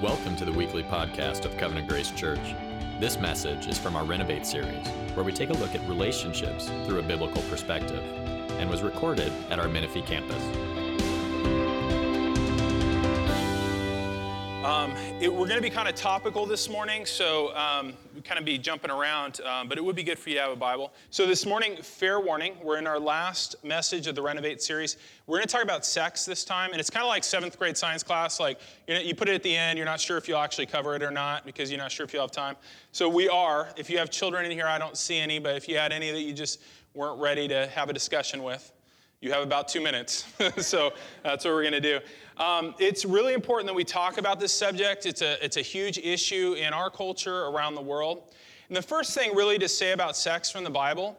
Welcome to the weekly podcast of Covenant Grace Church. This message is from our Renovate series, where we take a look at relationships through a biblical perspective, and was recorded at our Menifee campus. Um, it, we're going to be kind of topical this morning, so um, we kind of be jumping around, um, but it would be good for you to have a Bible. So this morning, fair warning, we're in our last message of the Renovate series. We're going to talk about sex this time, and it's kind of like seventh grade science class. Like you, know, you put it at the end, you're not sure if you'll actually cover it or not because you're not sure if you'll have time. So we are. If you have children in here, I don't see any, but if you had any that you just weren't ready to have a discussion with, you have about two minutes. so that's what we're going to do. Um, it's really important that we talk about this subject. It's a, it's a huge issue in our culture around the world. And the first thing, really, to say about sex from the Bible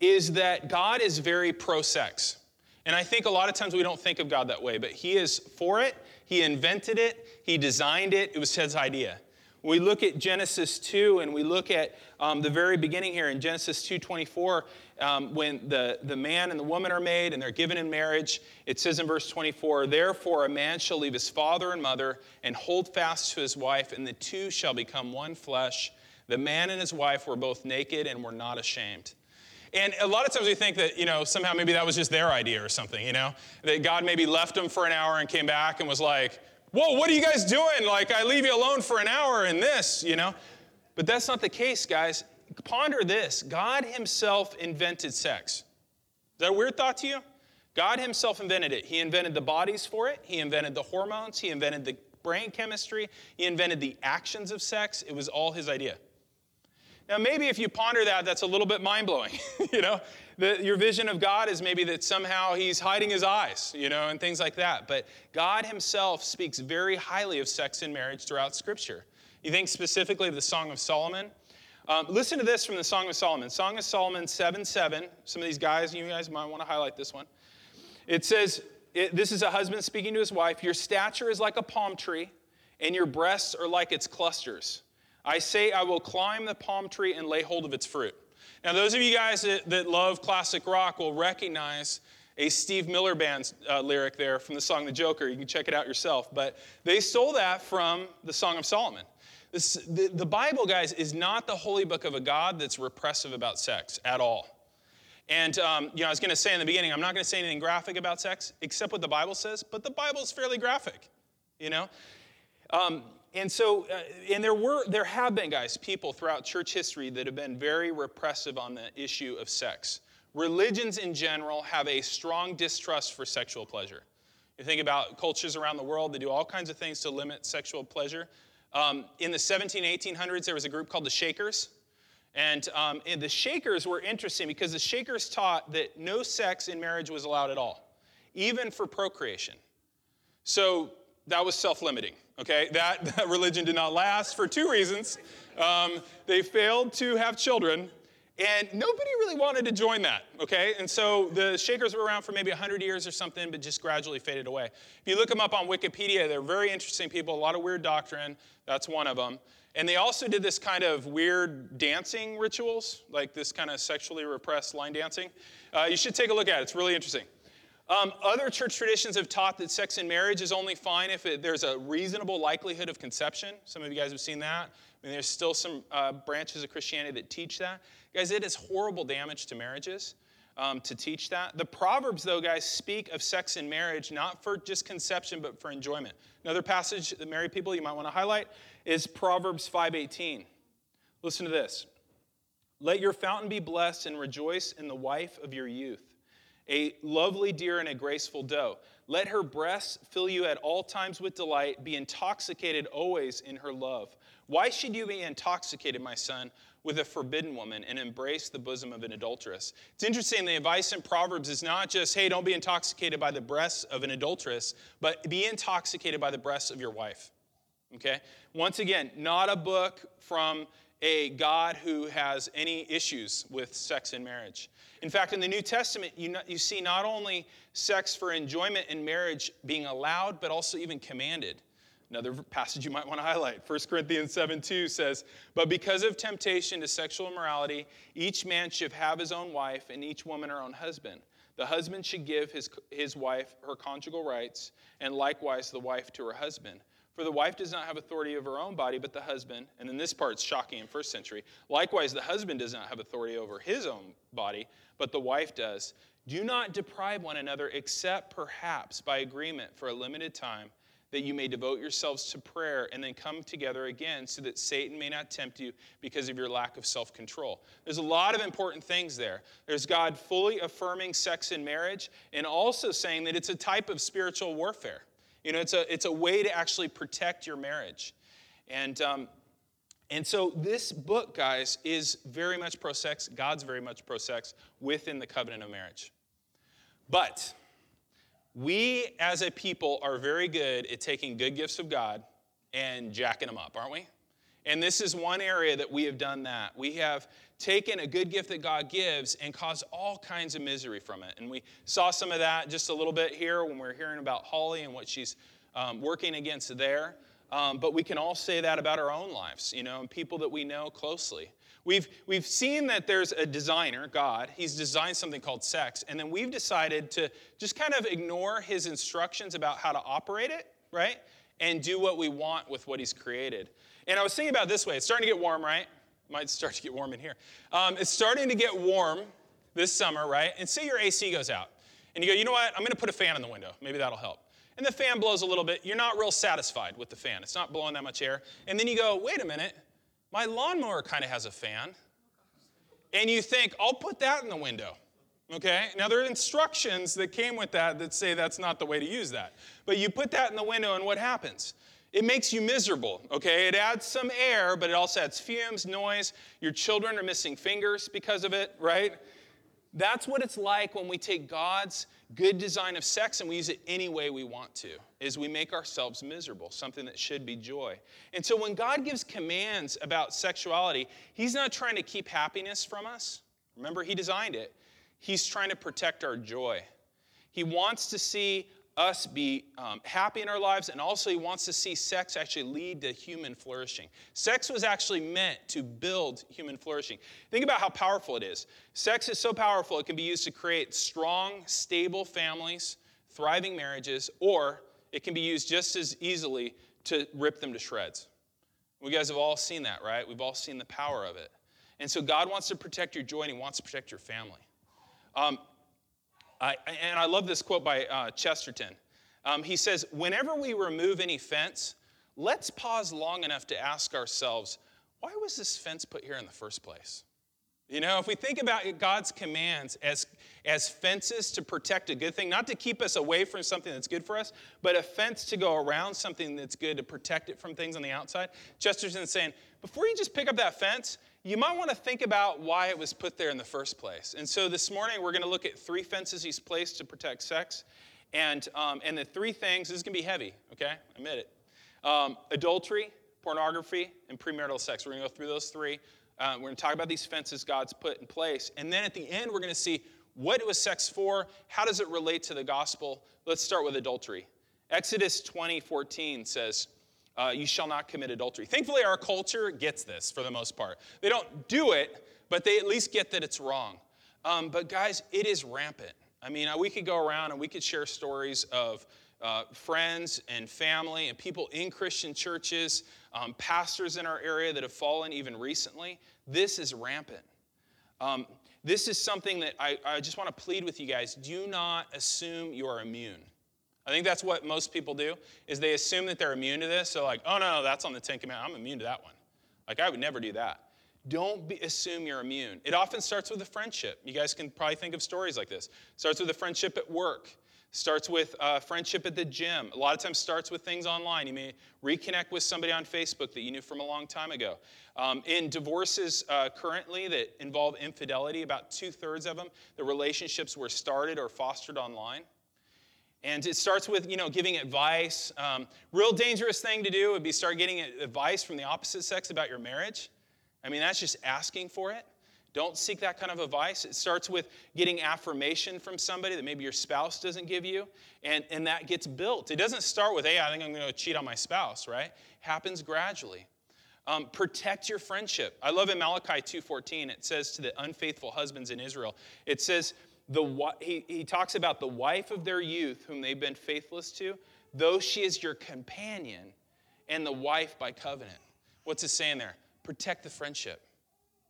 is that God is very pro sex. And I think a lot of times we don't think of God that way, but He is for it. He invented it, He designed it, it was His idea. We look at Genesis 2 and we look at um, the very beginning here in Genesis 2:24, um, when the, the man and the woman are made and they're given in marriage. It says in verse 24, Therefore a man shall leave his father and mother and hold fast to his wife, and the two shall become one flesh. The man and his wife were both naked and were not ashamed. And a lot of times we think that, you know, somehow maybe that was just their idea or something, you know? That God maybe left them for an hour and came back and was like, Whoa, what are you guys doing? Like, I leave you alone for an hour in this, you know? But that's not the case, guys. Ponder this God Himself invented sex. Is that a weird thought to you? God Himself invented it. He invented the bodies for it, He invented the hormones, He invented the brain chemistry, He invented the actions of sex. It was all His idea. Now, maybe if you ponder that, that's a little bit mind blowing. you know, the, your vision of God is maybe that somehow He's hiding His eyes, you know, and things like that. But God Himself speaks very highly of sex and marriage throughout Scripture. You think specifically of the Song of Solomon. Um, listen to this from the Song of Solomon. Song of Solomon 7 7. Some of these guys, you guys might want to highlight this one. It says, it, This is a husband speaking to his wife Your stature is like a palm tree, and your breasts are like its clusters. I say, I will climb the palm tree and lay hold of its fruit. Now, those of you guys that, that love classic rock will recognize a Steve Miller Band uh, lyric there from the song The Joker. You can check it out yourself. But they stole that from the Song of Solomon. This, the, the Bible, guys, is not the holy book of a God that's repressive about sex at all. And um, you know, I was going to say in the beginning, I'm not going to say anything graphic about sex, except what the Bible says. But the Bible is fairly graphic, you know. Um, and so, uh, and there were, there have been, guys, people throughout church history that have been very repressive on the issue of sex. Religions in general have a strong distrust for sexual pleasure. You think about cultures around the world, they do all kinds of things to limit sexual pleasure. Um, in the 17, 1800s, there was a group called the Shakers. And, um, and the Shakers were interesting because the Shakers taught that no sex in marriage was allowed at all, even for procreation. So that was self limiting. Okay, that, that, religion did not last for two reasons. Um, they failed to have children, and nobody really wanted to join that, okay? And so the Shakers were around for maybe 100 years or something, but just gradually faded away. If you look them up on Wikipedia, they're very interesting people, a lot of weird doctrine. That's one of them. And they also did this kind of weird dancing rituals, like this kind of sexually repressed line dancing. Uh, you should take a look at it, it's really interesting. Um, other church traditions have taught that sex in marriage is only fine if it, there's a reasonable likelihood of conception. Some of you guys have seen that. I mean, there's still some uh, branches of Christianity that teach that. Guys, it is horrible damage to marriages um, to teach that. The Proverbs, though, guys, speak of sex in marriage not for just conception, but for enjoyment. Another passage that married people you might want to highlight is Proverbs 5:18. Listen to this. Let your fountain be blessed and rejoice in the wife of your youth a lovely deer and a graceful doe. Let her breasts fill you at all times with delight. Be intoxicated always in her love. Why should you be intoxicated, my son, with a forbidden woman and embrace the bosom of an adulteress? It's interesting, the advice in Proverbs is not just, hey, don't be intoxicated by the breasts of an adulteress, but be intoxicated by the breasts of your wife. Okay? Once again, not a book from a God who has any issues with sex and marriage. In fact, in the New Testament, you, you see not only sex for enjoyment in marriage being allowed, but also even commanded. Another passage you might want to highlight 1 Corinthians 7 2 says, But because of temptation to sexual immorality, each man should have his own wife, and each woman her own husband. The husband should give his, his wife her conjugal rights, and likewise the wife to her husband. For the wife does not have authority over her own body, but the husband. And then this part's shocking in first century. Likewise, the husband does not have authority over his own body, but the wife does. Do not deprive one another, except perhaps by agreement for a limited time, that you may devote yourselves to prayer and then come together again, so that Satan may not tempt you because of your lack of self control. There's a lot of important things there. There's God fully affirming sex in marriage and also saying that it's a type of spiritual warfare. You know, it's a, it's a way to actually protect your marriage. And, um, and so this book, guys, is very much pro sex. God's very much pro sex within the covenant of marriage. But we as a people are very good at taking good gifts of God and jacking them up, aren't we? And this is one area that we have done that. We have taken a good gift that God gives and caused all kinds of misery from it. And we saw some of that just a little bit here when we are hearing about Holly and what she's um, working against there. Um, but we can all say that about our own lives, you know, and people that we know closely. We've, we've seen that there's a designer, God. He's designed something called sex. And then we've decided to just kind of ignore his instructions about how to operate it, right? And do what we want with what he's created. And I was thinking about this way it's starting to get warm, right? Might start to get warm in here. Um, it's starting to get warm this summer, right? And say your AC goes out. And you go, you know what? I'm going to put a fan in the window. Maybe that'll help. And the fan blows a little bit. You're not real satisfied with the fan, it's not blowing that much air. And then you go, wait a minute, my lawnmower kind of has a fan. And you think, I'll put that in the window. Okay? Now, there are instructions that came with that that say that's not the way to use that. But you put that in the window, and what happens? It makes you miserable, okay? It adds some air, but it also adds fumes, noise. Your children are missing fingers because of it, right? That's what it's like when we take God's good design of sex and we use it any way we want to, is we make ourselves miserable, something that should be joy. And so when God gives commands about sexuality, he's not trying to keep happiness from us. Remember, he designed it. He's trying to protect our joy. He wants to see us be um, happy in our lives, and also He wants to see sex actually lead to human flourishing. Sex was actually meant to build human flourishing. Think about how powerful it is. Sex is so powerful, it can be used to create strong, stable families, thriving marriages, or it can be used just as easily to rip them to shreds. We guys have all seen that, right? We've all seen the power of it. And so God wants to protect your joy and He wants to protect your family. Um, I, and I love this quote by uh, Chesterton. Um, he says, Whenever we remove any fence, let's pause long enough to ask ourselves, why was this fence put here in the first place? You know, if we think about God's commands as, as fences to protect a good thing, not to keep us away from something that's good for us, but a fence to go around something that's good to protect it from things on the outside, Chesterton's saying, before you just pick up that fence, you might want to think about why it was put there in the first place. And so this morning, we're going to look at three fences he's placed to protect sex. And, um, and the three things, this is going to be heavy, okay? Admit it. Um, adultery, pornography, and premarital sex. We're going to go through those three. Uh, we're going to talk about these fences God's put in place. And then at the end, we're going to see what it was sex for, how does it relate to the gospel. Let's start with adultery. Exodus 20 14 says, uh, you shall not commit adultery. Thankfully, our culture gets this for the most part. They don't do it, but they at least get that it's wrong. Um, but guys, it is rampant. I mean, uh, we could go around and we could share stories of uh, friends and family and people in Christian churches, um, pastors in our area that have fallen even recently. This is rampant. Um, this is something that I, I just want to plead with you guys do not assume you are immune. I think that's what most people do, is they assume that they're immune to this. So like, oh no, that's on the Ten Commandments. I'm immune to that one. Like I would never do that. Don't be, assume you're immune. It often starts with a friendship. You guys can probably think of stories like this. Starts with a friendship at work. Starts with a friendship at the gym. A lot of times starts with things online. You may reconnect with somebody on Facebook that you knew from a long time ago. Um, in divorces uh, currently that involve infidelity, about two thirds of them, the relationships were started or fostered online. And it starts with, you know, giving advice. Um, real dangerous thing to do would be start getting advice from the opposite sex about your marriage. I mean, that's just asking for it. Don't seek that kind of advice. It starts with getting affirmation from somebody that maybe your spouse doesn't give you, and, and that gets built. It doesn't start with, hey, I think I'm going to cheat on my spouse, right? It happens gradually. Um, protect your friendship. I love in Malachi 2.14, it says to the unfaithful husbands in Israel, it says, the, he, he talks about the wife of their youth, whom they've been faithless to, though she is your companion, and the wife by covenant. What's it saying there? Protect the friendship.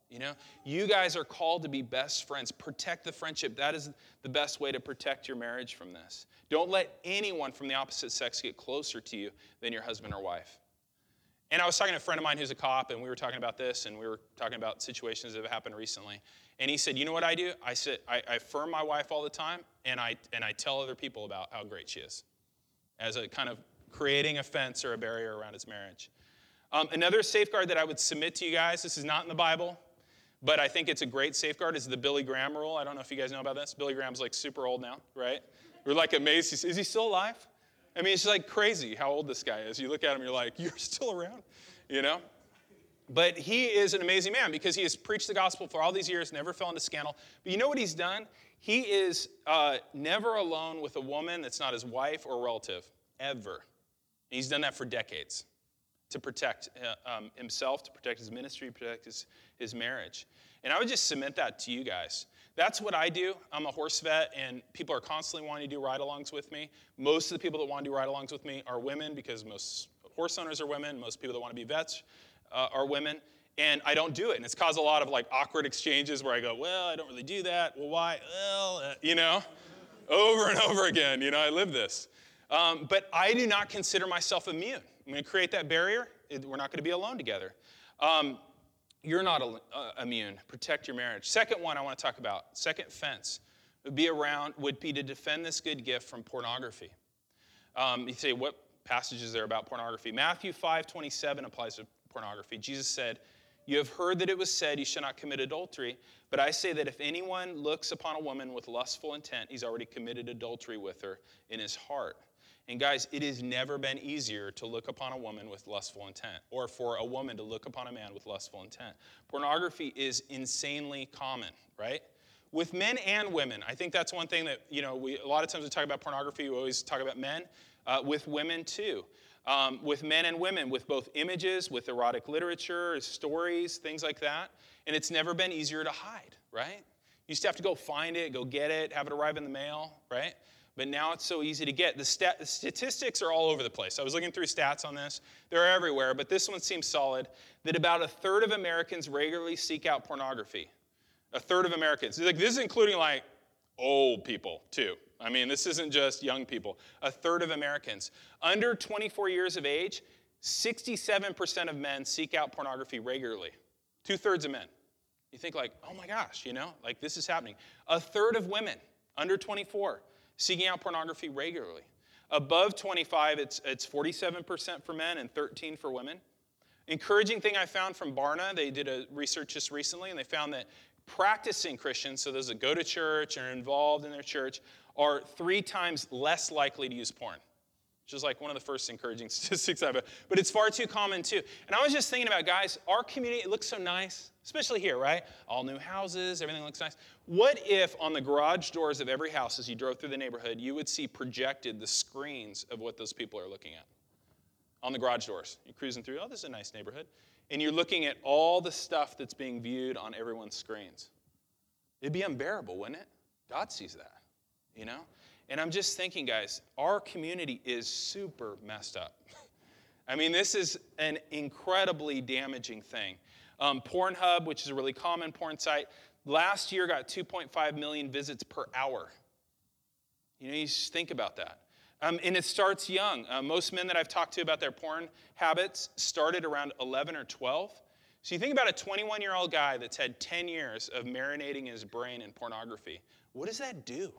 You know, you guys are called to be best friends. Protect the friendship. That is the best way to protect your marriage from this. Don't let anyone from the opposite sex get closer to you than your husband or wife. And I was talking to a friend of mine who's a cop, and we were talking about this, and we were talking about situations that have happened recently. And he said, "You know what I do? I I, I affirm my wife all the time, and I and I tell other people about how great she is, as a kind of creating a fence or a barrier around his marriage." Um, another safeguard that I would submit to you guys. This is not in the Bible. But I think it's a great safeguard is the Billy Graham rule. I don't know if you guys know about this. Billy Graham's like super old now, right? We're like amazed. Is he still alive? I mean, it's like crazy how old this guy is. You look at him, you're like, you're still around, you know? But he is an amazing man because he has preached the gospel for all these years, never fell into scandal. But you know what he's done? He is uh, never alone with a woman that's not his wife or relative, ever. And he's done that for decades to protect uh, um, himself, to protect his ministry, protect his, his marriage. And I would just submit that to you guys. That's what I do. I'm a horse vet, and people are constantly wanting to do ride alongs with me. Most of the people that want to do ride alongs with me are women because most horse owners are women. Most people that want to be vets uh, are women. And I don't do it. And it's caused a lot of like awkward exchanges where I go, well, I don't really do that. Well, why? Well, uh, you know, over and over again. You know, I live this. Um, but I do not consider myself immune. I'm going to create that barrier. We're not going to be alone together. Um, you're not uh, immune. Protect your marriage. Second one I want to talk about, second fence, would be around, would be to defend this good gift from pornography. Um, you say, what passages there about pornography? Matthew 5 27 applies to pornography. Jesus said, You have heard that it was said, You shall not commit adultery. But I say that if anyone looks upon a woman with lustful intent, he's already committed adultery with her in his heart. And guys, it has never been easier to look upon a woman with lustful intent or for a woman to look upon a man with lustful intent. Pornography is insanely common, right? With men and women. I think that's one thing that, you know, we, a lot of times we talk about pornography, we always talk about men. Uh, with women too. Um, with men and women, with both images, with erotic literature, stories, things like that. And it's never been easier to hide, right? You used to have to go find it, go get it, have it arrive in the mail, right? but now it's so easy to get. The, stat- the, statistics are all over the place. I was looking through stats on this, they're everywhere, but this one seems solid that about a third of Americans regularly seek out pornography. A third of Americans. Like, this is including like old people, too. I mean, this isn't just young people. A third of Americans. Under 24 years of age, 67% of men seek out pornography regularly. Two thirds of men. You think, like, oh my gosh, you know, like this is happening. A third of women under 24 seeking out pornography regularly. Above 25, it's, it's 47% for men and 13 for women. Encouraging thing I found from Barna, they did a research just recently, and they found that practicing Christians, so those that go to church and are involved in their church, are three times less likely to use porn which is like one of the first encouraging statistics I've but it's far too common too. And I was just thinking about, guys, our community, it looks so nice, especially here, right? All new houses, everything looks nice. What if on the garage doors of every house as you drove through the neighborhood, you would see projected the screens of what those people are looking at? On the garage doors. You're cruising through, oh, this is a nice neighborhood. And you're looking at all the stuff that's being viewed on everyone's screens. It'd be unbearable, wouldn't it? God sees that, you know? And I'm just thinking, guys, our community is super messed up. I mean, this is an incredibly damaging thing. Um, Pornhub, which is a really common porn site, last year got 2.5 million visits per hour. You know, you just think about that. Um, and it starts young. Uh, most men that I've talked to about their porn habits started around 11 or 12. So you think about a 21 year old guy that's had 10 years of marinating his brain in pornography. What does that do?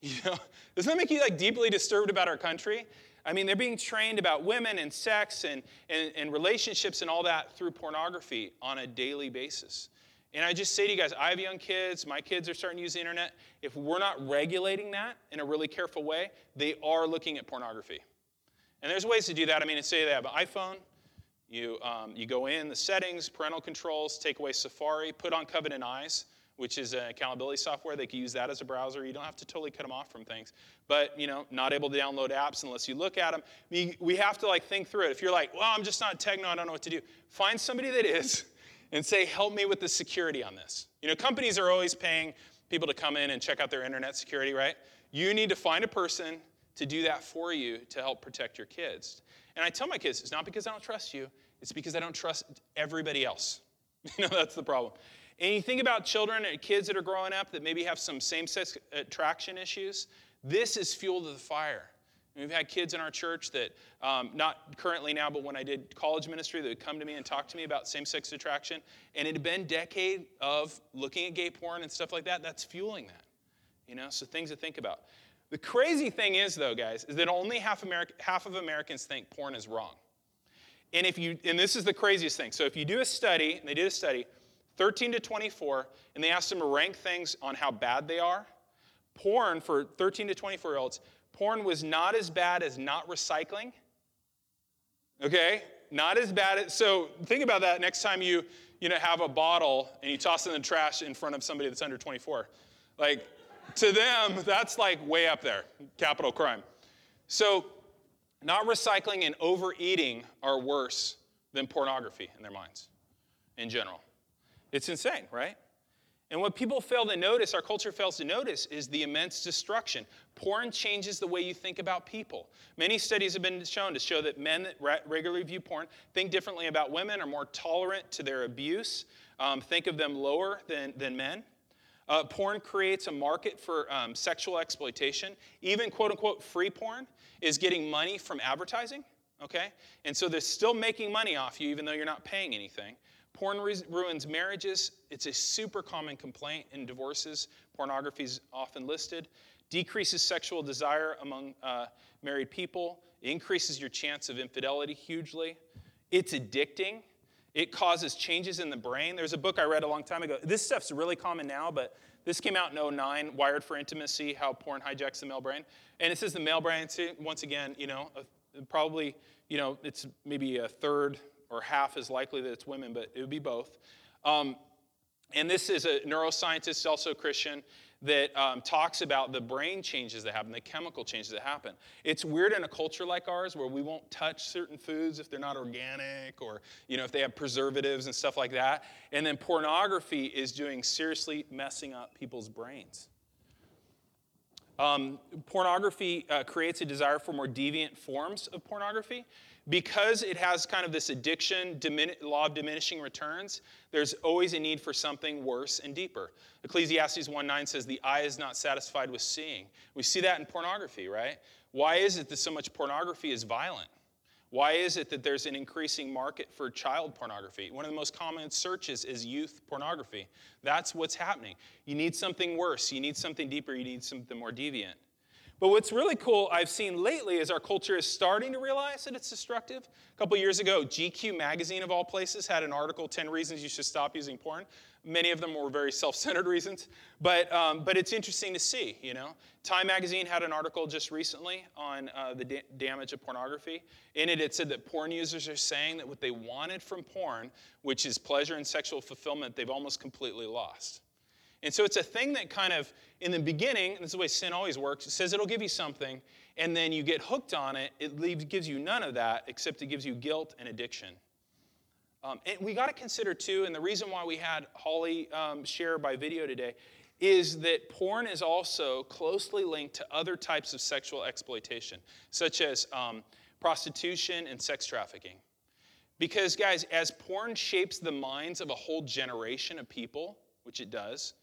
You know, doesn't that make you like deeply disturbed about our country? I mean, they're being trained about women and sex and, and, and relationships and all that through pornography on a daily basis. And I just say to you guys, I have young kids, my kids are starting to use the internet. If we're not regulating that in a really careful way, they are looking at pornography. And there's ways to do that. I mean, say they have an iPhone, you, um, you go in the settings, parental controls, take away Safari, put on Covenant Eyes which is an accountability software. They can use that as a browser. You don't have to totally cut them off from things. But, you know, not able to download apps unless you look at them. We have to, like, think through it. If you're like, well, I'm just not techno, I don't know what to do, find somebody that is and say, help me with the security on this. You know, companies are always paying people to come in and check out their internet security, right? You need to find a person to do that for you to help protect your kids. And I tell my kids, it's not because I don't trust you, it's because I don't trust everybody else. You know, that's the problem. And you think about children and kids that are growing up that maybe have some same sex attraction issues, this is fuel to the fire. We've had kids in our church that, um, not currently now, but when I did college ministry, that would come to me and talk to me about same sex attraction. And it had been decade of looking at gay porn and stuff like that. That's fueling that. You know, so things to think about. The crazy thing is, though, guys, is that only half, half of Americans think porn is wrong. And if you, and this is the craziest thing. So if you do a study, and they did a study, 13 to 24, and they asked them to rank things on how bad they are. Porn for 13 to 24 year olds porn was not as bad as not recycling. Okay? Not as bad as, so think about that next time you, you know, have a bottle and you toss it in the trash in front of somebody that's under 24. Like, to them, that's like way up there, capital crime. So, not recycling and overeating are worse than pornography in their minds in general. It's insane, right? And what people fail to notice, our culture fails to notice, is the immense destruction. Porn changes the way you think about people. Many studies have been shown to show that men that regularly view porn think differently about women, are more tolerant to their abuse, um, think of them lower than, than men. Uh, porn creates a market for um, sexual exploitation. Even quote unquote free porn is getting money from advertising, okay? And so they're still making money off you even though you're not paying anything. Porn ruins marriages. It's a super common complaint in divorces. Pornography is often listed. Decreases sexual desire among uh, married people. Increases your chance of infidelity hugely. It's addicting. It causes changes in the brain. There's a book I read a long time ago. This stuff's really common now, but this came out in 09, Wired for Intimacy, How Porn Hijacks the Male Brain. And it says the male brain, once again, you know, probably, you know, it's maybe a third or half is likely that it's women, but it would be both. Um, and this is a neuroscientist, also Christian, that um, talks about the brain changes that happen, the chemical changes that happen. It's weird in a culture like ours where we won't touch certain foods if they're not organic or you know if they have preservatives and stuff like that. And then pornography is doing seriously messing up people's brains. Um, pornography uh, creates a desire for more deviant forms of pornography because it has kind of this addiction, dimin- law of diminishing returns, there's always a need for something worse and deeper. Ecclesiastes 1:9 says, The eye is not satisfied with seeing. We see that in pornography, right? Why is it that so much pornography is violent? Why is it that there's an increasing market for child pornography? One of the most common searches is youth pornography. That's what's happening. You need something worse, you need something deeper, you need something more deviant. But what's really cool I've seen lately is our culture is starting to realize that it's destructive. A couple years ago, GQ magazine of all places had an article 10 reasons you should stop using porn. Many of them were very self-centered reasons, but um, but it's interesting to see. You know, Time magazine had an article just recently on uh, the da- damage of pornography. In it, it said that porn users are saying that what they wanted from porn, which is pleasure and sexual fulfillment, they've almost completely lost. And so it's a thing that kind of, in the beginning, and this is the way sin always works, it says it'll give you something, and then you get hooked on it, it leaves, gives you none of that, except it gives you guilt and addiction. Um, and we got to consider, too, and the reason why we had Holly um, share by video today is that porn is also closely linked to other types of sexual exploitation, such as um, prostitution and sex trafficking. Because, guys, as porn shapes the minds of a whole generation of people, which it does,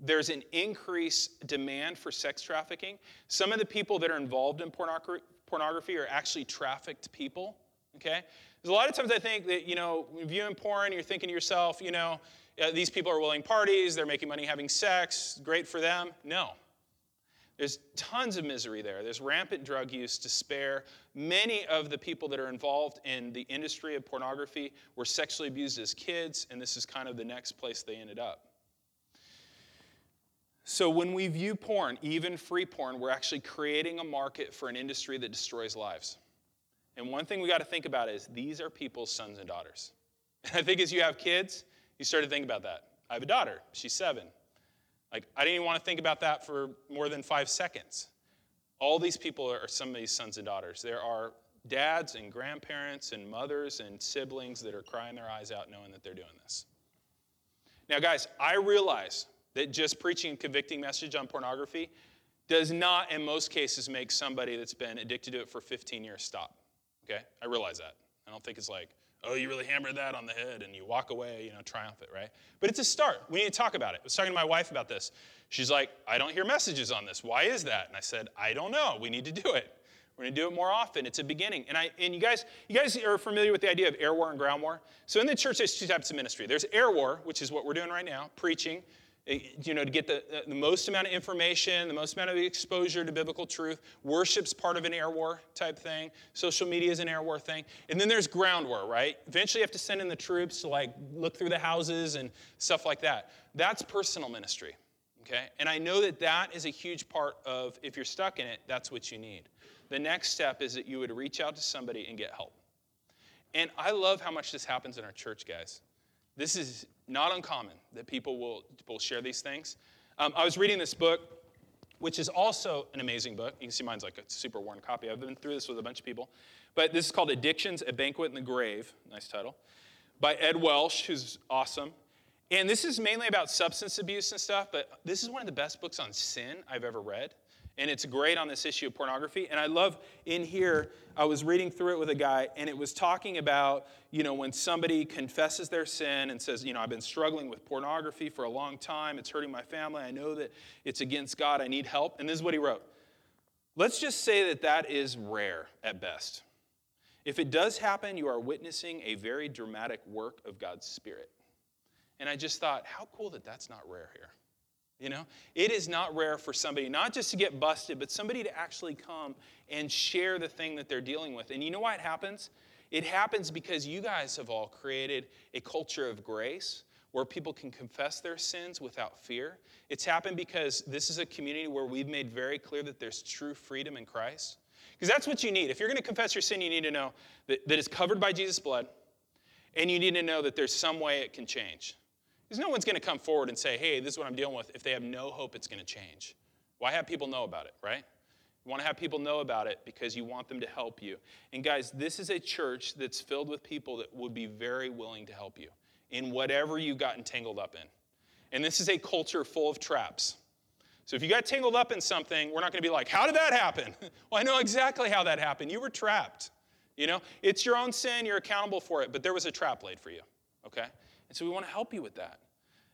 there's an increased demand for sex trafficking. Some of the people that are involved in pornography are actually trafficked people. Okay? A lot of times I think that, you know, viewing porn, you're thinking to yourself, you know, these people are willing parties, they're making money having sex, great for them. No. There's tons of misery there. There's rampant drug use, despair. Many of the people that are involved in the industry of pornography were sexually abused as kids, and this is kind of the next place they ended up. So when we view porn, even free porn, we're actually creating a market for an industry that destroys lives. And one thing we got to think about is these are people's sons and daughters. And I think as you have kids, you start to think about that. I have a daughter, she's seven. Like, I didn't even want to think about that for more than five seconds. All these people are somebody's sons and daughters. There are dads and grandparents and mothers and siblings that are crying their eyes out knowing that they're doing this. Now, guys, I realize that just preaching a convicting message on pornography does not, in most cases, make somebody that's been addicted to it for 15 years stop. Okay? I realize that. I don't think it's like, oh, you really hammered that on the head and you walk away, you know, triumphant, right? But it's a start. We need to talk about it. I was talking to my wife about this. She's like, I don't hear messages on this. Why is that? And I said, I don't know. We need to do it. We're going to do it more often. It's a beginning. And I and you guys you guys are familiar with the idea of air war and ground war. So in the church there's two types of ministry. There's air war, which is what we're doing right now, preaching, Eh, you know, to get the, the most amount of information, the most amount of exposure to biblical truth. Worship's part of an air war type thing. Social media is an air war thing. And then there's ground war, right? Eventually you have to send in the troops to like look through the houses and stuff like that. That's personal ministry. Okay? And I know that that is a huge part of if you're stuck in it, that's what you need the next step is that you would reach out to somebody and get help. And I love how much this happens in our church, guys. This is not uncommon that people will, will share these things. Um, I was reading this book, which is also an amazing book. You can see mine's like a super worn copy. I've been through this with a bunch of people. But this is called Addictions A Banquet in the Grave. Nice title. By Ed Welch, who's awesome. And this is mainly about substance abuse and stuff, but this is one of the best books on sin I've ever read. And it's great on this issue of pornography. And I love in here, I was reading through it with a guy, and it was talking about, you know, when somebody confesses their sin and says, you know, I've been struggling with pornography for a long time, it's hurting my family, I know that it's against God, I need help. And this is what he wrote Let's just say that that is rare at best. If it does happen, you are witnessing a very dramatic work of God's Spirit. And I just thought, how cool that that's not rare here. You know, it is not rare for somebody not just to get busted, but somebody to actually come and share the thing that they're dealing with. And you know why it happens? It happens because you guys have all created a culture of grace where people can confess their sins without fear. It's happened because this is a community where we've made very clear that there's true freedom in Christ. Because that's what you need. If you're going to confess your sin, you need to know that, that it's covered by Jesus' blood, and you need to know that there's some way it can change. Because no one's going to come forward and say, hey, this is what I'm dealing with, if they have no hope it's going to change. Why have people know about it, right? You want to have people know about it because you want them to help you. And guys, this is a church that's filled with people that would be very willing to help you in whatever you got entangled up in. And this is a culture full of traps. So if you got tangled up in something, we're not going to be like, how did that happen? well, I know exactly how that happened. You were trapped. You know, it's your own sin, you're accountable for it, but there was a trap laid for you, okay? And so we want to help you with that.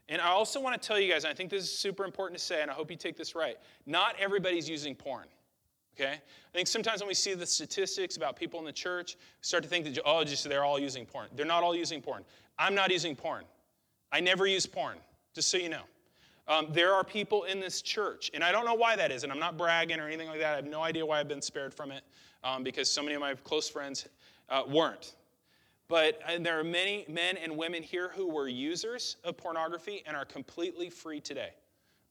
And I also want to tell you guys, I think this is super important to say, and I hope you take this right. Not everybody's using porn. Okay? I think sometimes when we see the statistics about people in the church, we start to think that, oh, just they're all using porn. They're not all using porn. I'm not using porn. I never use porn, just so you know. Um, there are people in this church, and I don't know why that is, and I'm not bragging or anything like that. I have no idea why I've been spared from it um, because so many of my close friends uh, weren't. But there are many men and women here who were users of pornography and are completely free today.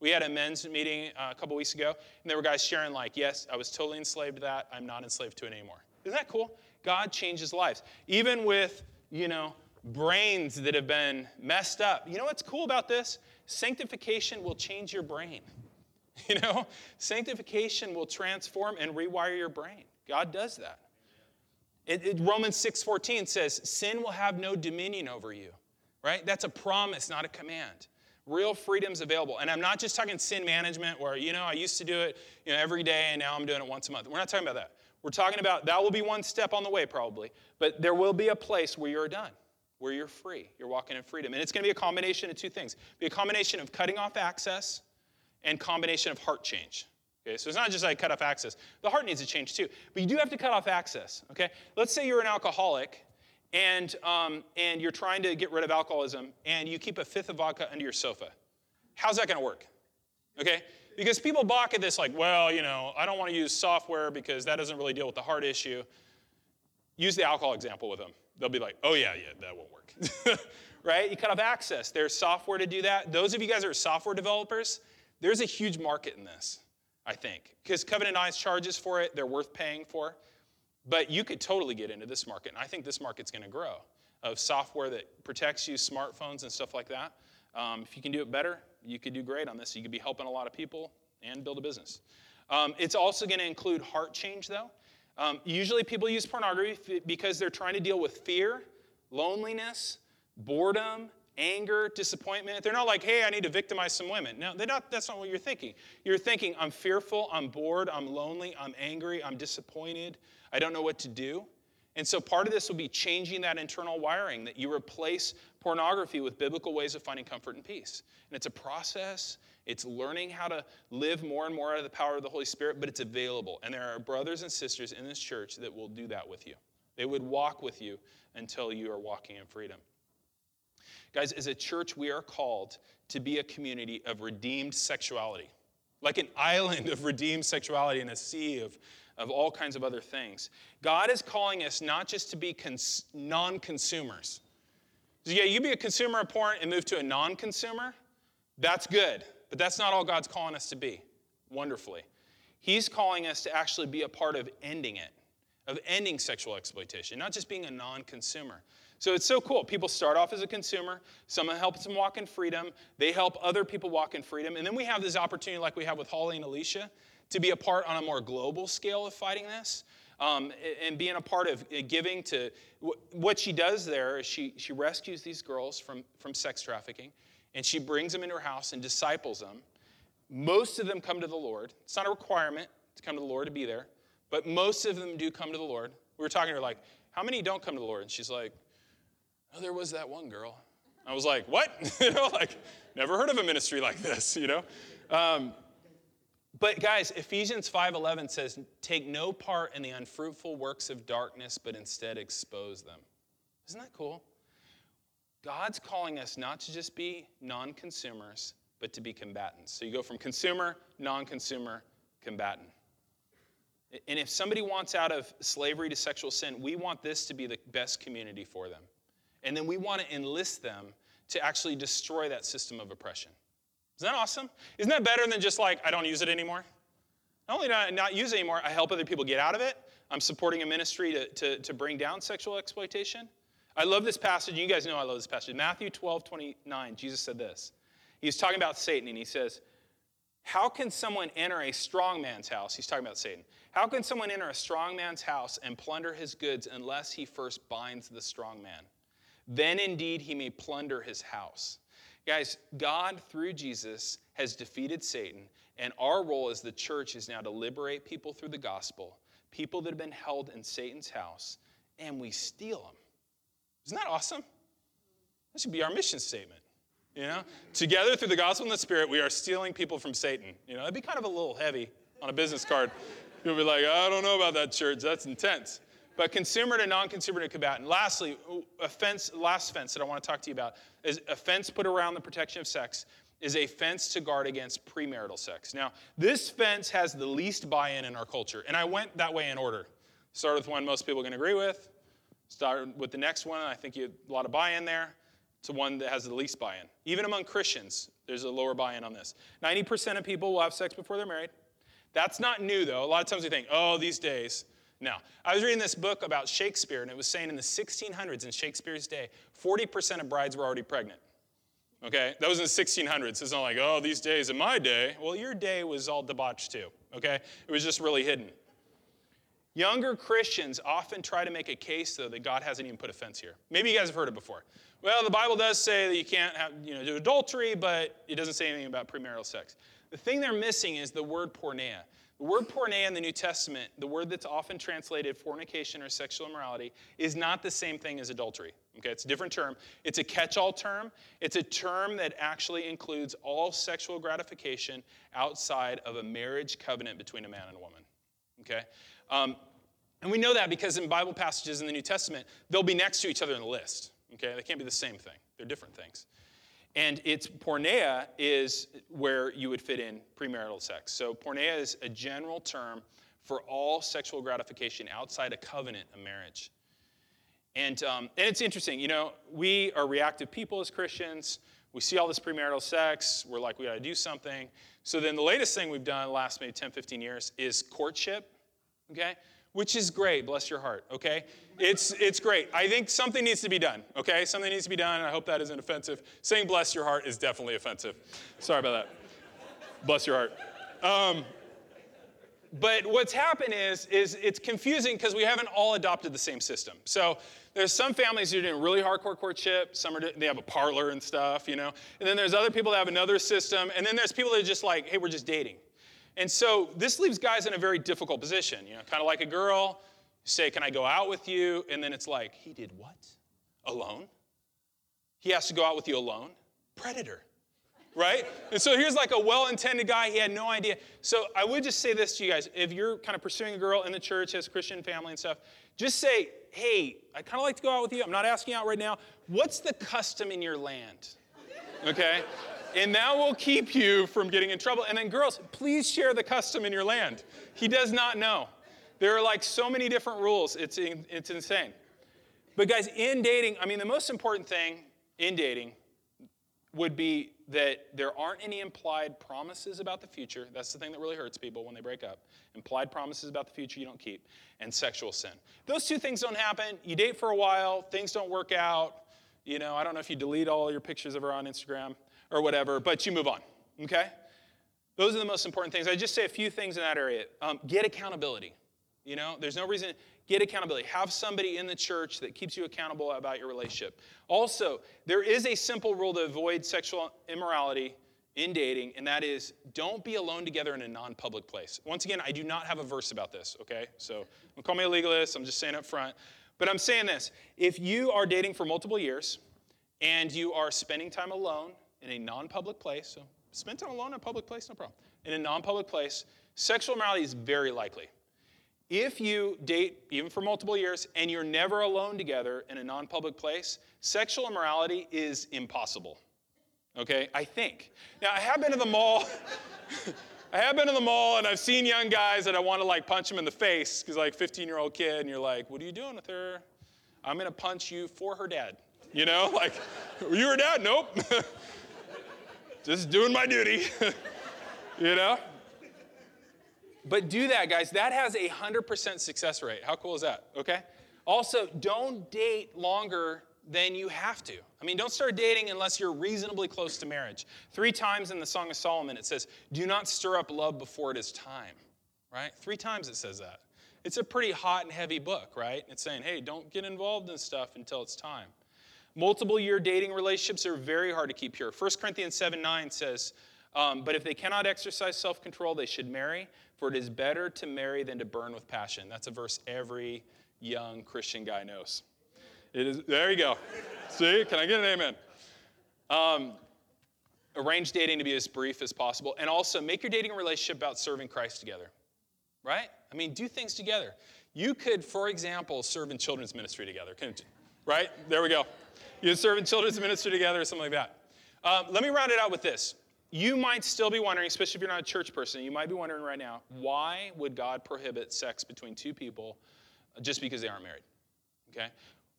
We had a men's meeting uh, a couple weeks ago, and there were guys sharing, like, yes, I was totally enslaved to that. I'm not enslaved to it anymore. Isn't that cool? God changes lives. Even with, you know, brains that have been messed up. You know what's cool about this? Sanctification will change your brain. You know, sanctification will transform and rewire your brain. God does that. It, it, Romans 6:14 says, "Sin will have no dominion over you." Right? That's a promise, not a command. Real freedom's available. And I'm not just talking sin management where, you know, I used to do it, you know, every day and now I'm doing it once a month. We're not talking about that. We're talking about that will be one step on the way probably, but there will be a place where you're done, where you're free. You're walking in freedom. And it's going to be a combination of two things. Be a combination of cutting off access and combination of heart change. Okay, so it's not just like cut off access. The heart needs to change too, but you do have to cut off access. Okay, let's say you're an alcoholic, and um, and you're trying to get rid of alcoholism, and you keep a fifth of vodka under your sofa. How's that going to work? Okay, because people balk at this like, well, you know, I don't want to use software because that doesn't really deal with the heart issue. Use the alcohol example with them. They'll be like, oh yeah, yeah, that won't work. right? You cut off access. There's software to do that. Those of you guys that are software developers, there's a huge market in this. I think. Because Covenant Eyes charges for it, they're worth paying for. But you could totally get into this market, and I think this market's going to grow of software that protects you, smartphones and stuff like that. Um, if you can do it better, you could do great on this. You could be helping a lot of people and build a business. Um, it's also going to include heart change, though. Um, usually, people use pornography because they're trying to deal with fear, loneliness, boredom, anger, disappointment. They're not like, hey, I need to victimize some women. No, not, that's not what you're thinking. You're thinking, I'm fearful, I'm bored, I'm lonely, I'm angry, I'm disappointed, I don't know what to do. And so part of this will be changing that internal wiring, that you replace pornography with biblical ways of finding comfort and peace. And it's a process, it's learning how to live more and more out of the power of the Holy Spirit, but it's available. And there are brothers and sisters in this church that will do that with you. They would walk with you until you are walking in freedom. Guys, as a church, we are called to be a community of redeemed sexuality, like an island of redeemed sexuality in a sea of, of all kinds of other things. God is calling us not just to be cons- non consumers. So yeah, you be a consumer of porn and move to a non consumer, that's good, but that's not all God's calling us to be, wonderfully. He's calling us to actually be a part of ending it, of ending sexual exploitation, not just being a non consumer. So it's so cool. People start off as a consumer, someone helps them walk in freedom, they help other people walk in freedom, and then we have this opportunity, like we have with Holly and Alicia, to be a part on a more global scale of fighting this. Um, and being a part of giving to what she does there is she, she rescues these girls from, from sex trafficking and she brings them into her house and disciples them. Most of them come to the Lord. It's not a requirement to come to the Lord to be there, but most of them do come to the Lord. We were talking to her like, how many don't come to the Lord? And she's like, oh, there was that one girl. I was like, what? you know, like, never heard of a ministry like this, you know? Um, but guys, Ephesians 5:11 says, "Take no part in the unfruitful works of darkness, but instead expose them." Isn't that cool? God's calling us not to just be non-consumers, but to be combatants. So you go from consumer, non-consumer, combatant. And if somebody wants out of slavery to sexual sin, we want this to be the best community for them. And then we want to enlist them to actually destroy that system of oppression. Isn't that awesome? Isn't that better than just like, I don't use it anymore? Not only do I not use it anymore, I help other people get out of it. I'm supporting a ministry to, to, to bring down sexual exploitation. I love this passage. You guys know I love this passage. Matthew 12, 29, Jesus said this. He's talking about Satan, and he says, How can someone enter a strong man's house? He's talking about Satan. How can someone enter a strong man's house and plunder his goods unless he first binds the strong man? Then indeed he may plunder his house. Guys, God, through Jesus, has defeated Satan, and our role as the church is now to liberate people through the gospel, people that have been held in Satan's house, and we steal them. Isn't that awesome? That should be our mission statement. You know, together through the gospel and the spirit, we are stealing people from Satan. You know, that'd be kind of a little heavy on a business card. You'll be like, I don't know about that church. That's intense. But consumer to non-consumer to combatant. Lastly, offense. Last fence that I want to talk to you about is a fence put around the protection of sex is a fence to guard against premarital sex. Now, this fence has the least buy-in in our culture, and I went that way in order. Start with one most people can agree with, Start with the next one. I think you have a lot of buy in there to one that has the least buy in. Even among Christians, there's a lower buy in on this. 90% of people will have sex before they're married. That's not new, though. A lot of times we think, oh, these days. No. I was reading this book about Shakespeare, and it was saying in the 1600s, in Shakespeare's day, 40% of brides were already pregnant. Okay? That was in the 1600s. It's not like, oh, these days in my day. Well, your day was all debauched too. Okay? It was just really hidden. Younger Christians often try to make a case, though, that God hasn't even put a fence here. Maybe you guys have heard it before. Well, the Bible does say that you can't have, you know, do adultery, but it doesn't say anything about premarital sex. The thing they're missing is the word porneia. The word porneia in the New Testament, the word that's often translated fornication or sexual immorality, is not the same thing as adultery. Okay, it's a different term. It's a catch all term. It's a term that actually includes all sexual gratification outside of a marriage covenant between a man and a woman. Okay? Um, and we know that because in Bible passages in the New Testament, they'll be next to each other in the list. Okay, they can't be the same thing. They're different things. And it's porneia is where you would fit in premarital sex. So porneia is a general term for all sexual gratification outside a covenant of marriage. And, um, and it's interesting, you know, we are reactive people as Christians. We see all this premarital sex. We're like, we got to do something. So then the latest thing we've done last maybe 10, 15 years is courtship okay? Which is great, bless your heart, okay? It's, it's great. I think something needs to be done, okay? Something needs to be done, I hope that isn't offensive. Saying bless your heart is definitely offensive. Sorry about that. Bless your heart. Um, but what's happened is, is it's confusing because we haven't all adopted the same system. So there's some families who are doing really hardcore courtship. Some are they have a parlor and stuff, you know. And then there's other people that have another system. And then there's people that are just like, hey, we're just dating. And so this leaves guys in a very difficult position. You know, kind of like a girl, say, Can I go out with you? And then it's like, He did what? Alone? He has to go out with you alone? Predator right? And so here's like a well intended guy. He had no idea. So I would just say this to you guys if you're kind of pursuing a girl in the church, has Christian family and stuff, just say, hey, I kind of like to go out with you. I'm not asking out right now. What's the custom in your land? Okay? and that will keep you from getting in trouble. And then, girls, please share the custom in your land. He does not know. There are like so many different rules, it's, it's insane. But, guys, in dating, I mean, the most important thing in dating would be that there aren't any implied promises about the future. That's the thing that really hurts people when they break up. Implied promises about the future you don't keep, and sexual sin. Those two things don't happen. You date for a while, things don't work out. You know, I don't know if you delete all your pictures of her on Instagram or whatever, but you move on, okay? Those are the most important things. I just say a few things in that area. Um, get accountability. You know, there's no reason, get accountability. Have somebody in the church that keeps you accountable about your relationship. Also, there is a simple rule to avoid sexual immorality in dating, and that is don't be alone together in a non public place. Once again, I do not have a verse about this, okay? So don't call me a legalist, I'm just saying up front. But I'm saying this if you are dating for multiple years and you are spending time alone in a non public place, so spend time alone in a public place, no problem. In a non public place, sexual immorality is very likely. If you date, even for multiple years, and you're never alone together in a non public place, sexual immorality is impossible. Okay, I think. Now, I have been to the mall. I have been to the mall and I've seen young guys that I want to like punch them in the face because, like, 15 year old kid, and you're like, what are you doing with her? I'm going to punch you for her dad. You know, like, you her dad? Nope. Just doing my duty. you know? But do that, guys. That has a 100% success rate. How cool is that? Okay? Also, don't date longer than you have to. I mean, don't start dating unless you're reasonably close to marriage. Three times in the Song of Solomon, it says, Do not stir up love before it is time, right? Three times it says that. It's a pretty hot and heavy book, right? It's saying, Hey, don't get involved in stuff until it's time. Multiple year dating relationships are very hard to keep pure. 1 Corinthians 7 9 says, um, But if they cannot exercise self control, they should marry for it is better to marry than to burn with passion. That's a verse every young Christian guy knows. It is, there you go. See, can I get an amen? Um, arrange dating to be as brief as possible. And also, make your dating relationship about serving Christ together, right? I mean, do things together. You could, for example, serve in children's ministry together, right? There we go. You serve in children's ministry together or something like that. Um, let me round it out with this you might still be wondering, especially if you're not a church person, you might be wondering right now, why would God prohibit sex between two people just because they aren't married? Okay?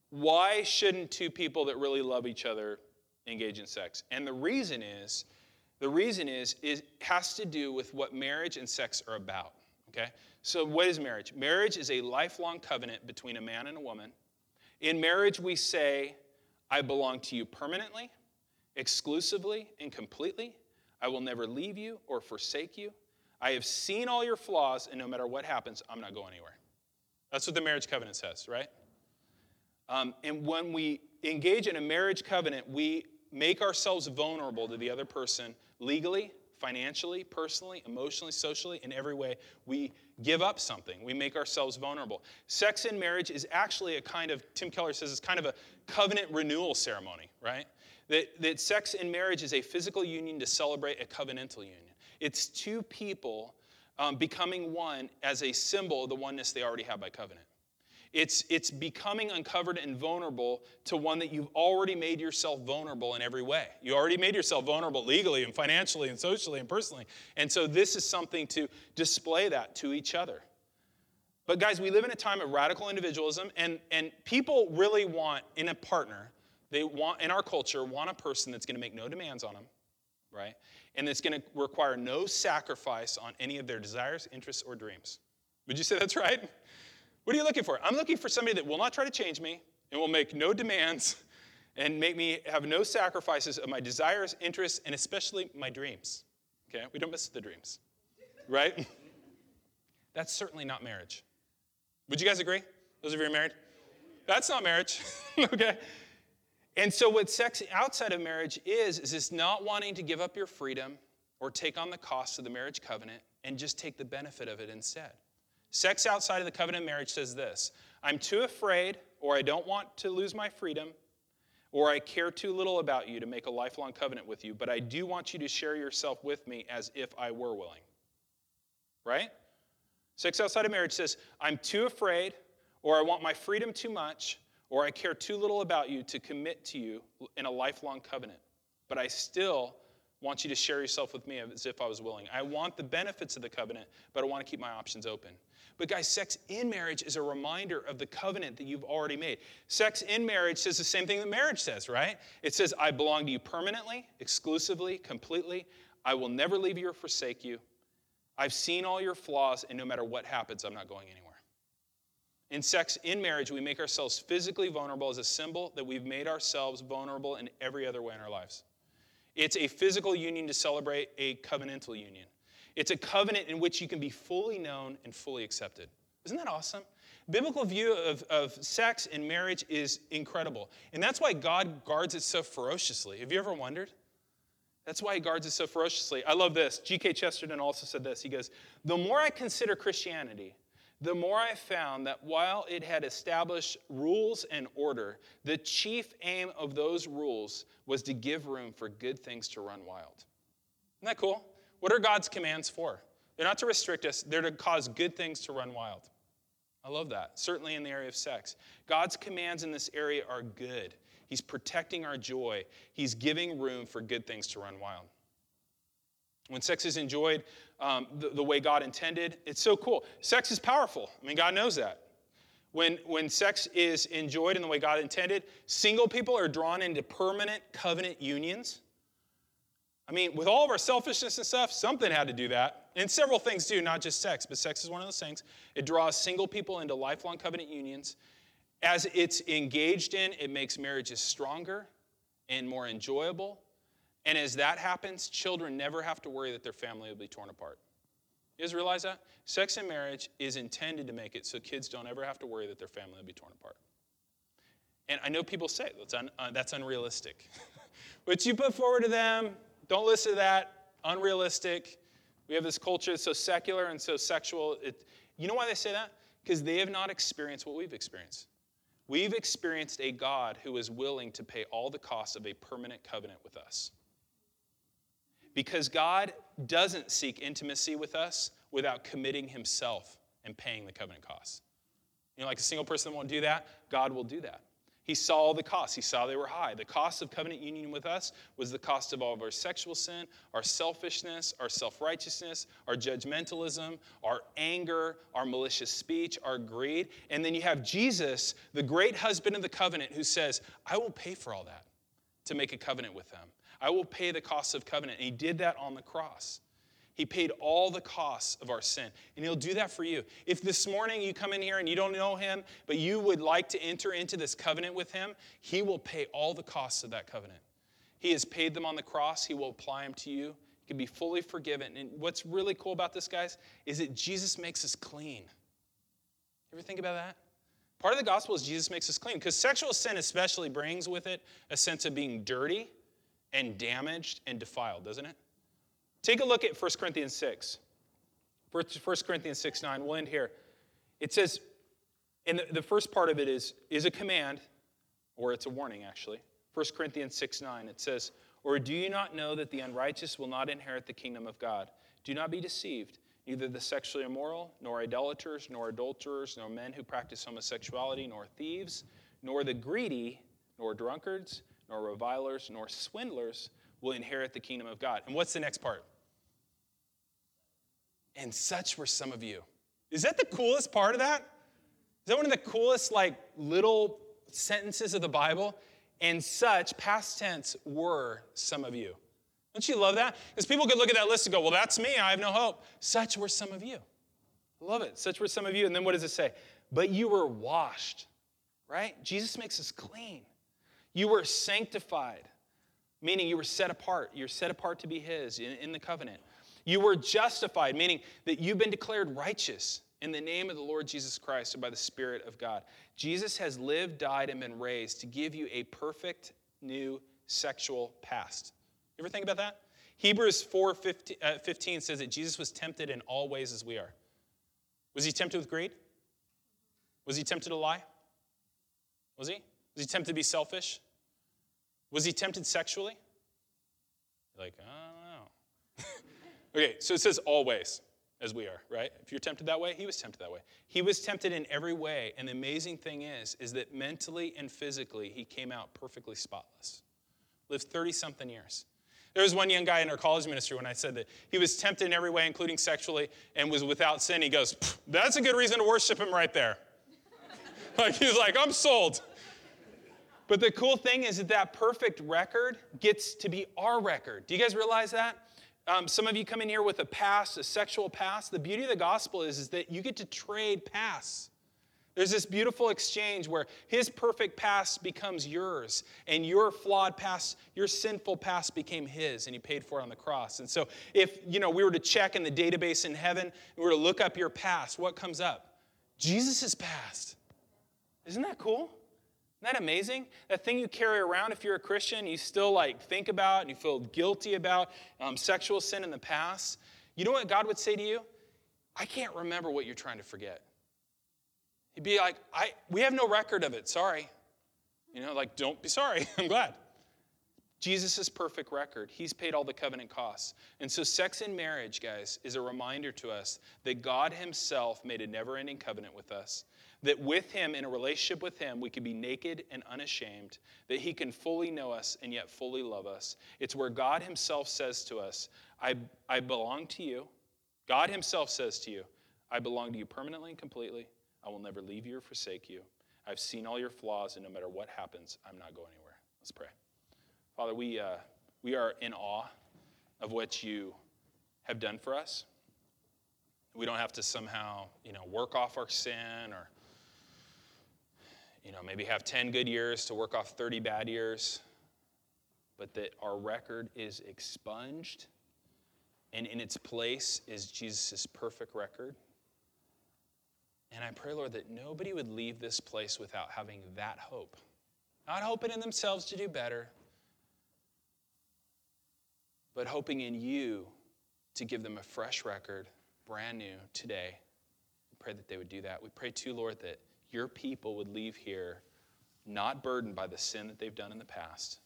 Why shouldn't two people that really love each other engage in sex? And the reason is, the reason is, is has to do with what marriage and sex are about. Okay? So what is marriage? Marriage is a lifelong covenant between a man and a woman. In marriage, we say, I belong to you permanently, exclusively, and completely. I will never leave you or forsake you. I have seen all your flaws, and no matter what happens, I'm not going anywhere. That's what the marriage covenant says, right? Um, and when we engage in a marriage covenant, we make ourselves vulnerable to the other person legally, financially, personally, emotionally, socially, in every way. We give up something. We make ourselves vulnerable. Sex in marriage is actually a kind of, Tim Keller says, it's kind of a covenant renewal ceremony, right? That, that sex in marriage is a physical union to celebrate a covenantal union. It's two people um, becoming one as a symbol of the oneness they already have by covenant. It's, it's becoming uncovered and vulnerable to one that you've already made yourself vulnerable in every way. You already made yourself vulnerable legally and financially and socially and personally. And so this is something to display that to each other. But guys, we live in a time of radical individualism, and, and people really want in a partner they want, in our culture, want a person that's going to make no demands on them, right? And that's going to require no sacrifice on any of their desires, interests, or dreams. Would you say that's right? What are you looking for? I'm looking for somebody that will not try to change me and will make no demands and make me have no sacrifices of my desires, interests, and especially my dreams. Okay? We don't miss the dreams, right? That's certainly not marriage. Would you guys agree? Those of you who are married? That's not marriage, okay? And so, what sex outside of marriage is, is this not wanting to give up your freedom or take on the cost of the marriage covenant and just take the benefit of it instead. Sex outside of the covenant of marriage says this I'm too afraid, or I don't want to lose my freedom, or I care too little about you to make a lifelong covenant with you, but I do want you to share yourself with me as if I were willing. Right? Sex outside of marriage says, I'm too afraid, or I want my freedom too much, or I care too little about you to commit to you in a lifelong covenant. But I still want you to share yourself with me as if I was willing. I want the benefits of the covenant, but I want to keep my options open. But guys, sex in marriage is a reminder of the covenant that you've already made. Sex in marriage says the same thing that marriage says, right? It says, I belong to you permanently, exclusively, completely. I will never leave you or forsake you. I've seen all your flaws, and no matter what happens, I'm not going anywhere. In sex, in marriage, we make ourselves physically vulnerable as a symbol that we've made ourselves vulnerable in every other way in our lives. It's a physical union to celebrate a covenantal union. It's a covenant in which you can be fully known and fully accepted. Isn't that awesome? Biblical view of, of sex and marriage is incredible. And that's why God guards it so ferociously. Have you ever wondered? That's why he guards it so ferociously. I love this. G.K. Chesterton also said this. He goes, The more I consider Christianity, the more I found that while it had established rules and order, the chief aim of those rules was to give room for good things to run wild. Isn't that cool? What are God's commands for? They're not to restrict us, they're to cause good things to run wild. I love that, certainly in the area of sex. God's commands in this area are good. He's protecting our joy, He's giving room for good things to run wild. When sex is enjoyed um, the, the way God intended, it's so cool. Sex is powerful. I mean, God knows that. When, when sex is enjoyed in the way God intended, single people are drawn into permanent covenant unions. I mean, with all of our selfishness and stuff, something had to do that. And several things do, not just sex, but sex is one of those things. It draws single people into lifelong covenant unions. As it's engaged in, it makes marriages stronger and more enjoyable and as that happens, children never have to worry that their family will be torn apart. You guys realize that? Sex and marriage is intended to make it so kids don't ever have to worry that their family will be torn apart. And I know people say that's, un, uh, that's unrealistic. what you put forward to them, don't listen to that, unrealistic. We have this culture that's so secular and so sexual. It, you know why they say that? Because they have not experienced what we've experienced. We've experienced a God who is willing to pay all the costs of a permanent covenant with us. Because God doesn't seek intimacy with us without committing himself and paying the covenant costs. You know, like a single person won't do that, God will do that. He saw the costs. He saw they were high. The cost of covenant union with us was the cost of all of our sexual sin, our selfishness, our self righteousness, our judgmentalism, our anger, our malicious speech, our greed. And then you have Jesus, the great husband of the covenant, who says, I will pay for all that to make a covenant with them. I will pay the costs of covenant. And he did that on the cross. He paid all the costs of our sin. And he'll do that for you. If this morning you come in here and you don't know him, but you would like to enter into this covenant with him, he will pay all the costs of that covenant. He has paid them on the cross. He will apply them to you. You can be fully forgiven. And what's really cool about this, guys, is that Jesus makes us clean. Ever think about that? Part of the gospel is Jesus makes us clean because sexual sin especially brings with it a sense of being dirty and damaged and defiled, doesn't it? Take a look at 1 Corinthians 6. 1 Corinthians 6 9. We'll end here. It says, and the, the first part of it is, is a command, or it's a warning actually. 1 Corinthians 6 9. It says, Or do you not know that the unrighteous will not inherit the kingdom of God? Do not be deceived. Neither the sexually immoral, nor idolaters, nor adulterers, nor men who practice homosexuality, nor thieves, nor the greedy, nor drunkards nor revilers, nor swindlers will inherit the kingdom of God. And what's the next part? And such were some of you. Is that the coolest part of that? Is that one of the coolest, like, little sentences of the Bible? And such, past tense, were some of you. Don't you love that? Because people could look at that list and go, well, that's me. I have no hope. Such were some of you. I love it. Such were some of you. And then what does it say? But you were washed, right? Jesus makes us clean. You were sanctified, meaning you were set apart. You're set apart to be His in, in the covenant. You were justified, meaning that you've been declared righteous in the name of the Lord Jesus Christ and by the Spirit of God. Jesus has lived, died, and been raised to give you a perfect new sexual past. You ever think about that? Hebrews 4 15, uh, 15 says that Jesus was tempted in all ways as we are. Was he tempted with greed? Was he tempted to lie? Was he? Was he tempted to be selfish? Was he tempted sexually? like, I don't know. okay, so it says always, as we are, right? If you're tempted that way, he was tempted that way. He was tempted in every way, and the amazing thing is, is that mentally and physically, he came out perfectly spotless. Lived 30 something years. There was one young guy in our college ministry when I said that he was tempted in every way, including sexually, and was without sin. He goes, That's a good reason to worship him right there. like, he was like, I'm sold. But the cool thing is that that perfect record gets to be our record. Do you guys realize that? Um, some of you come in here with a past, a sexual past. The beauty of the gospel is, is that you get to trade pasts. There's this beautiful exchange where his perfect past becomes yours, and your flawed past, your sinful past became his, and he paid for it on the cross. And so, if you know we were to check in the database in heaven, we were to look up your past, what comes up? Jesus' past. Isn't that cool? Isn't that amazing? That thing you carry around if you're a Christian, you still like think about and you feel guilty about um, sexual sin in the past. You know what God would say to you? I can't remember what you're trying to forget. He'd be like, I, we have no record of it. Sorry. You know, like, don't be sorry. I'm glad. Jesus' perfect record. He's paid all the covenant costs. And so, sex in marriage, guys, is a reminder to us that God Himself made a never ending covenant with us. That with Him, in a relationship with Him, we can be naked and unashamed. That He can fully know us and yet fully love us. It's where God Himself says to us, I, I belong to you. God Himself says to you, I belong to you permanently and completely. I will never leave you or forsake you. I've seen all your flaws, and no matter what happens, I'm not going anywhere. Let's pray. Father, we, uh, we are in awe of what you have done for us. We don't have to somehow, you know, work off our sin or, you know, maybe have 10 good years to work off 30 bad years, but that our record is expunged, and in its place is Jesus' perfect record and I pray, Lord, that nobody would leave this place without having that hope. Not hoping in themselves to do better, but hoping in you to give them a fresh record, brand new today. We pray that they would do that. We pray too, Lord, that your people would leave here not burdened by the sin that they've done in the past.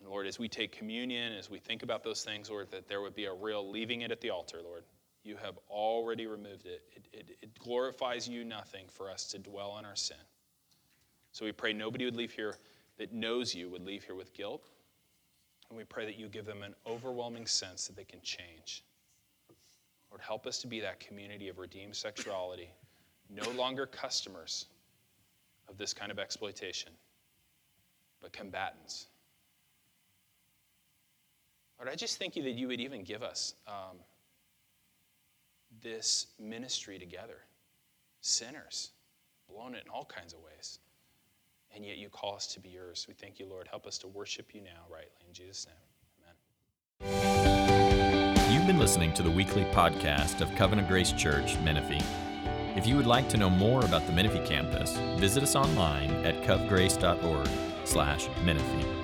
And Lord, as we take communion, as we think about those things, Lord, that there would be a real leaving it at the altar, Lord you have already removed it. It, it. it, glorifies you nothing for us to dwell on our sin. So we pray nobody would leave here that knows you would leave here with guilt. And we pray that you give them an overwhelming sense that they can change. Lord, help us to be that community of redeemed sexuality, no longer customers of this kind of exploitation, but combatants. Lord, I just thank you that you would even give us um, this ministry together. Sinners, blown it in all kinds of ways. And yet you call us to be yours. We thank you, Lord. Help us to worship you now rightly. In Jesus' name, amen. You've been listening to the weekly podcast of Covenant Grace Church, Menifee. If you would like to know more about the Menifee campus, visit us online at covgrace.org slash Menifee.